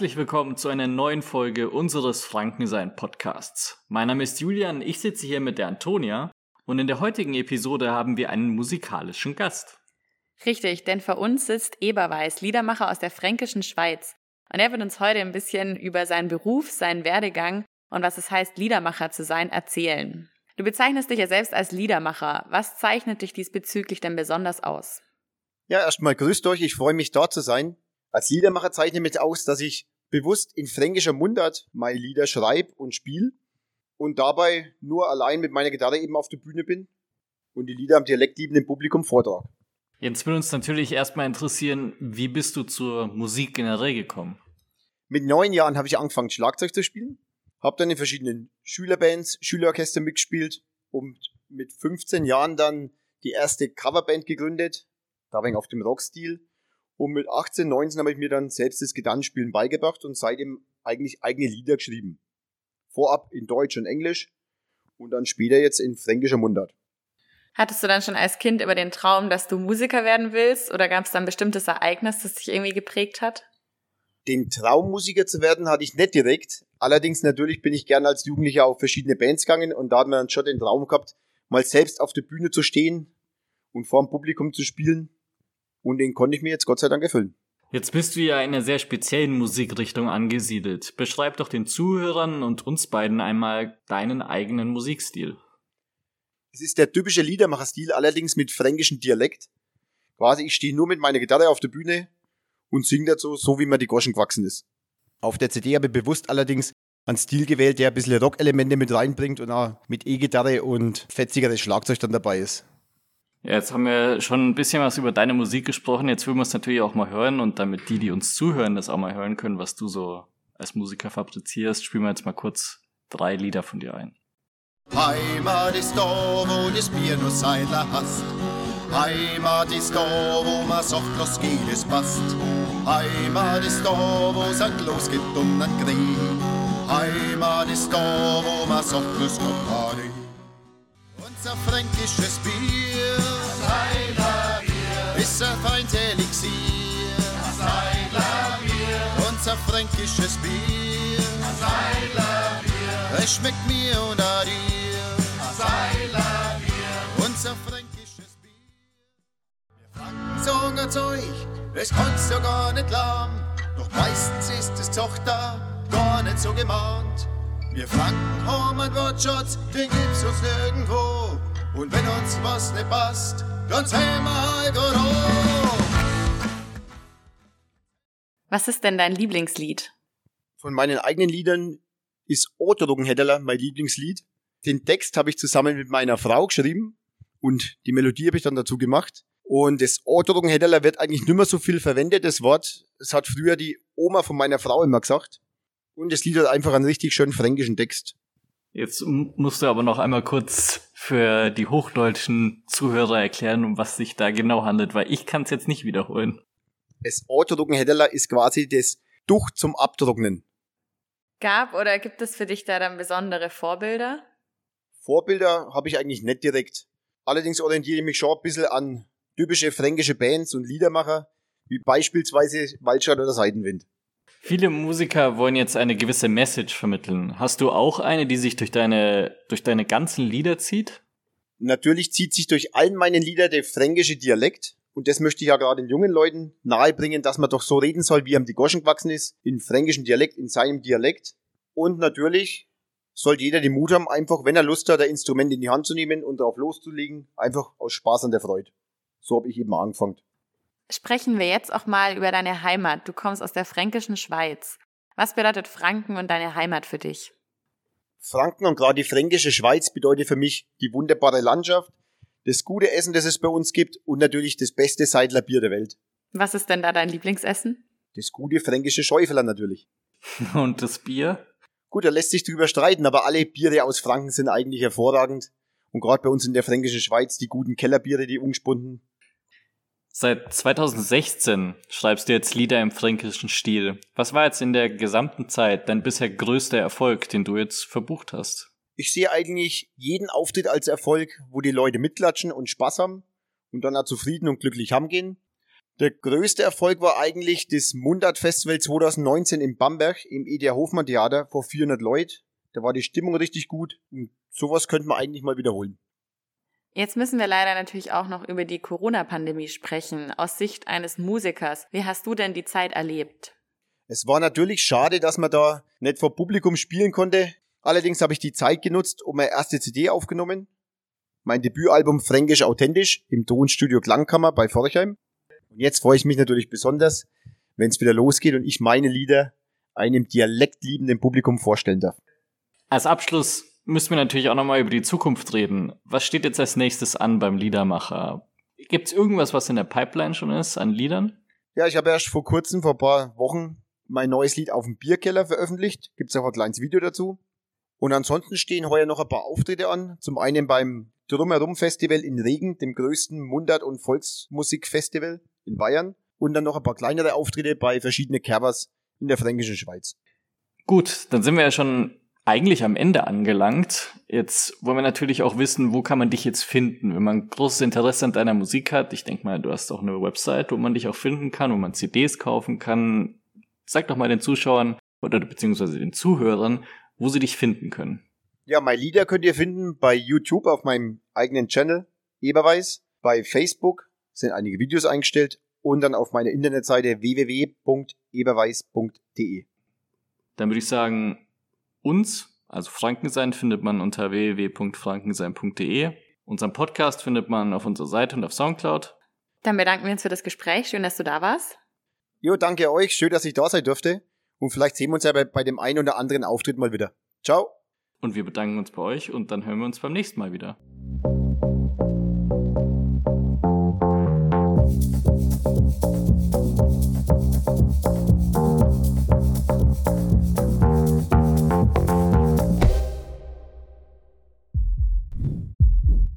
Herzlich willkommen zu einer neuen Folge unseres Frankensein Podcasts. Mein Name ist Julian, ich sitze hier mit der Antonia und in der heutigen Episode haben wir einen musikalischen Gast. Richtig, denn vor uns sitzt Eberweis, Liedermacher aus der fränkischen Schweiz. Und er wird uns heute ein bisschen über seinen Beruf, seinen Werdegang und was es heißt, Liedermacher zu sein, erzählen. Du bezeichnest dich ja selbst als Liedermacher. Was zeichnet dich diesbezüglich denn besonders aus? Ja, erstmal grüßt euch, ich freue mich dort zu sein. Als Liedermacher zeichne ich mich aus, dass ich bewusst in fränkischer Mundart meine Lieder schreibe und spiele und dabei nur allein mit meiner Gitarre eben auf der Bühne bin und die Lieder am dialektliebenden Publikum vortrage. Jetzt will uns natürlich erstmal interessieren, wie bist du zur Musik generell gekommen? Mit neun Jahren habe ich angefangen, Schlagzeug zu spielen, habe dann in verschiedenen Schülerbands, Schülerorchester mitgespielt und mit 15 Jahren dann die erste Coverband gegründet, da bin ich auf dem Rockstil und mit 18, 19 habe ich mir dann selbst das Gitarrenspielen beigebracht und seitdem eigentlich eigene Lieder geschrieben. Vorab in Deutsch und Englisch und dann später jetzt in fränkischer Mundart. Hattest du dann schon als Kind über den Traum, dass du Musiker werden willst oder gab es dann ein bestimmtes Ereignis, das dich irgendwie geprägt hat? Den Traum, Musiker zu werden, hatte ich nicht direkt. Allerdings natürlich bin ich gerne als Jugendlicher auf verschiedene Bands gegangen und da hat man dann schon den Traum gehabt, mal selbst auf der Bühne zu stehen und vor dem Publikum zu spielen. Und den konnte ich mir jetzt Gott sei Dank erfüllen. Jetzt bist du ja in einer sehr speziellen Musikrichtung angesiedelt. Beschreib doch den Zuhörern und uns beiden einmal deinen eigenen Musikstil. Es ist der typische Liedermacherstil, allerdings mit fränkischem Dialekt. Quasi, ich stehe nur mit meiner Gitarre auf der Bühne und singe dazu, so wie mir die Goschen gewachsen ist. Auf der CD habe ich bewusst allerdings einen Stil gewählt, der ein bisschen Rock-Elemente mit reinbringt und auch mit E-Gitarre und fetzigeres Schlagzeug dann dabei ist. Ja, jetzt haben wir schon ein bisschen was über deine Musik gesprochen. Jetzt will wir es natürlich auch mal hören und damit die, die uns zuhören, das auch mal hören können, was du so als Musiker fabrizierst, spielen wir jetzt mal kurz drei Lieder von dir ein. Heimat ist da, wo das Bier nur Seidler hast. Heimat ist da, wo man sagt, los geht, es passt. Heimat ist da, wo St. losgeht und an Krieg. Heimat ist da, wo man sagt, los Gott, Party. Unser fränkisches Bier ist ein feines Elixier. Unser fränkisches Bier es schmeckt mir und a dir. Unser fränkisches Bier. Wir Franken sagen zu euch, es kannst du gar nicht lahm. Doch meistens ist es doch da gar nicht so gemahnt. Wir Franken haben einen Wortschatz, den gibt's uns nirgendwo. Und wenn uns was nicht passt, dann sagen wir halt Was ist denn dein Lieblingslied? Von meinen eigenen Liedern ist Otterungen mein Lieblingslied. Den Text habe ich zusammen mit meiner Frau geschrieben und die Melodie habe ich dann dazu gemacht. Und das Otterungen wird eigentlich nicht mehr so viel verwendet, das Wort. Es hat früher die Oma von meiner Frau immer gesagt. Und das Lied hat einfach einen richtig schönen fränkischen Text. Jetzt musst du aber noch einmal kurz für die hochdeutschen Zuhörer erklären, um was sich da genau handelt, weil ich kann es jetzt nicht wiederholen. Das Autodrucken ist quasi das Duch zum Abtrocknen. Gab oder gibt es für dich da dann besondere Vorbilder? Vorbilder habe ich eigentlich nicht direkt. Allerdings orientiere ich mich schon ein bisschen an typische fränkische Bands und Liedermacher, wie beispielsweise Waldstadt oder Seidenwind. Viele Musiker wollen jetzt eine gewisse Message vermitteln. Hast du auch eine, die sich durch deine, durch deine ganzen Lieder zieht? Natürlich zieht sich durch allen meinen Lieder der fränkische Dialekt. Und das möchte ich ja gerade den jungen Leuten nahebringen, dass man doch so reden soll, wie ihm die Goschen gewachsen ist, in fränkischen Dialekt, in seinem Dialekt. Und natürlich soll jeder den Mut haben, einfach, wenn er Lust hat, ein Instrument in die Hand zu nehmen und darauf loszulegen, einfach aus Spaß an der Freude. So habe ich eben angefangen. Sprechen wir jetzt auch mal über deine Heimat. Du kommst aus der fränkischen Schweiz. Was bedeutet Franken und deine Heimat für dich? Franken und gerade die fränkische Schweiz bedeutet für mich die wunderbare Landschaft, das gute Essen, das es bei uns gibt und natürlich das beste Seidlerbier der Welt. Was ist denn da dein Lieblingsessen? Das gute fränkische Schäufeler natürlich. Und das Bier? Gut, da lässt sich drüber streiten, aber alle Biere aus Franken sind eigentlich hervorragend. Und gerade bei uns in der fränkischen Schweiz die guten Kellerbiere, die ungespunden, Seit 2016 schreibst du jetzt Lieder im fränkischen Stil. Was war jetzt in der gesamten Zeit dein bisher größter Erfolg, den du jetzt verbucht hast? Ich sehe eigentlich jeden Auftritt als Erfolg, wo die Leute mitklatschen und Spaß haben und dann auch zufrieden und glücklich heimgehen. Der größte Erfolg war eigentlich das Mundart Festival 2019 in Bamberg im EDR Hofmann Theater vor 400 Leuten. Da war die Stimmung richtig gut und sowas könnte man eigentlich mal wiederholen. Jetzt müssen wir leider natürlich auch noch über die Corona-Pandemie sprechen, aus Sicht eines Musikers. Wie hast du denn die Zeit erlebt? Es war natürlich schade, dass man da nicht vor Publikum spielen konnte. Allerdings habe ich die Zeit genutzt, um meine erste CD aufgenommen. Mein Debütalbum Fränkisch Authentisch im Tonstudio Klangkammer bei Forchheim. Und jetzt freue ich mich natürlich besonders, wenn es wieder losgeht und ich meine Lieder einem dialektliebenden Publikum vorstellen darf. Als Abschluss müssen wir natürlich auch nochmal über die Zukunft reden. Was steht jetzt als nächstes an beim Liedermacher? Gibt es irgendwas, was in der Pipeline schon ist an Liedern? Ja, ich habe erst vor kurzem, vor ein paar Wochen, mein neues Lied auf dem Bierkeller veröffentlicht. Gibt es auch ein kleines Video dazu. Und ansonsten stehen heuer noch ein paar Auftritte an. Zum einen beim Drumherum Festival in Regen, dem größten Mundart- und Volksmusikfestival in Bayern. Und dann noch ein paar kleinere Auftritte bei verschiedenen Kerbers in der fränkischen Schweiz. Gut, dann sind wir ja schon eigentlich am Ende angelangt. Jetzt wollen wir natürlich auch wissen, wo kann man dich jetzt finden, wenn man großes Interesse an deiner Musik hat. Ich denke mal, du hast auch eine Website, wo man dich auch finden kann, wo man CDs kaufen kann. Sag doch mal den Zuschauern oder beziehungsweise den Zuhörern, wo sie dich finden können. Ja, meine Lieder könnt ihr finden bei YouTube auf meinem eigenen Channel, Eberweis. Bei Facebook sind einige Videos eingestellt und dann auf meiner Internetseite www.eberweis.de. Dann würde ich sagen, uns, also Frankensein, findet man unter www.frankensein.de. Unseren Podcast findet man auf unserer Seite und auf Soundcloud. Dann bedanken wir uns für das Gespräch. Schön, dass du da warst. Jo, danke euch. Schön, dass ich da sein durfte. Und vielleicht sehen wir uns ja bei, bei dem einen oder anderen Auftritt mal wieder. Ciao. Und wir bedanken uns bei euch und dann hören wir uns beim nächsten Mal wieder.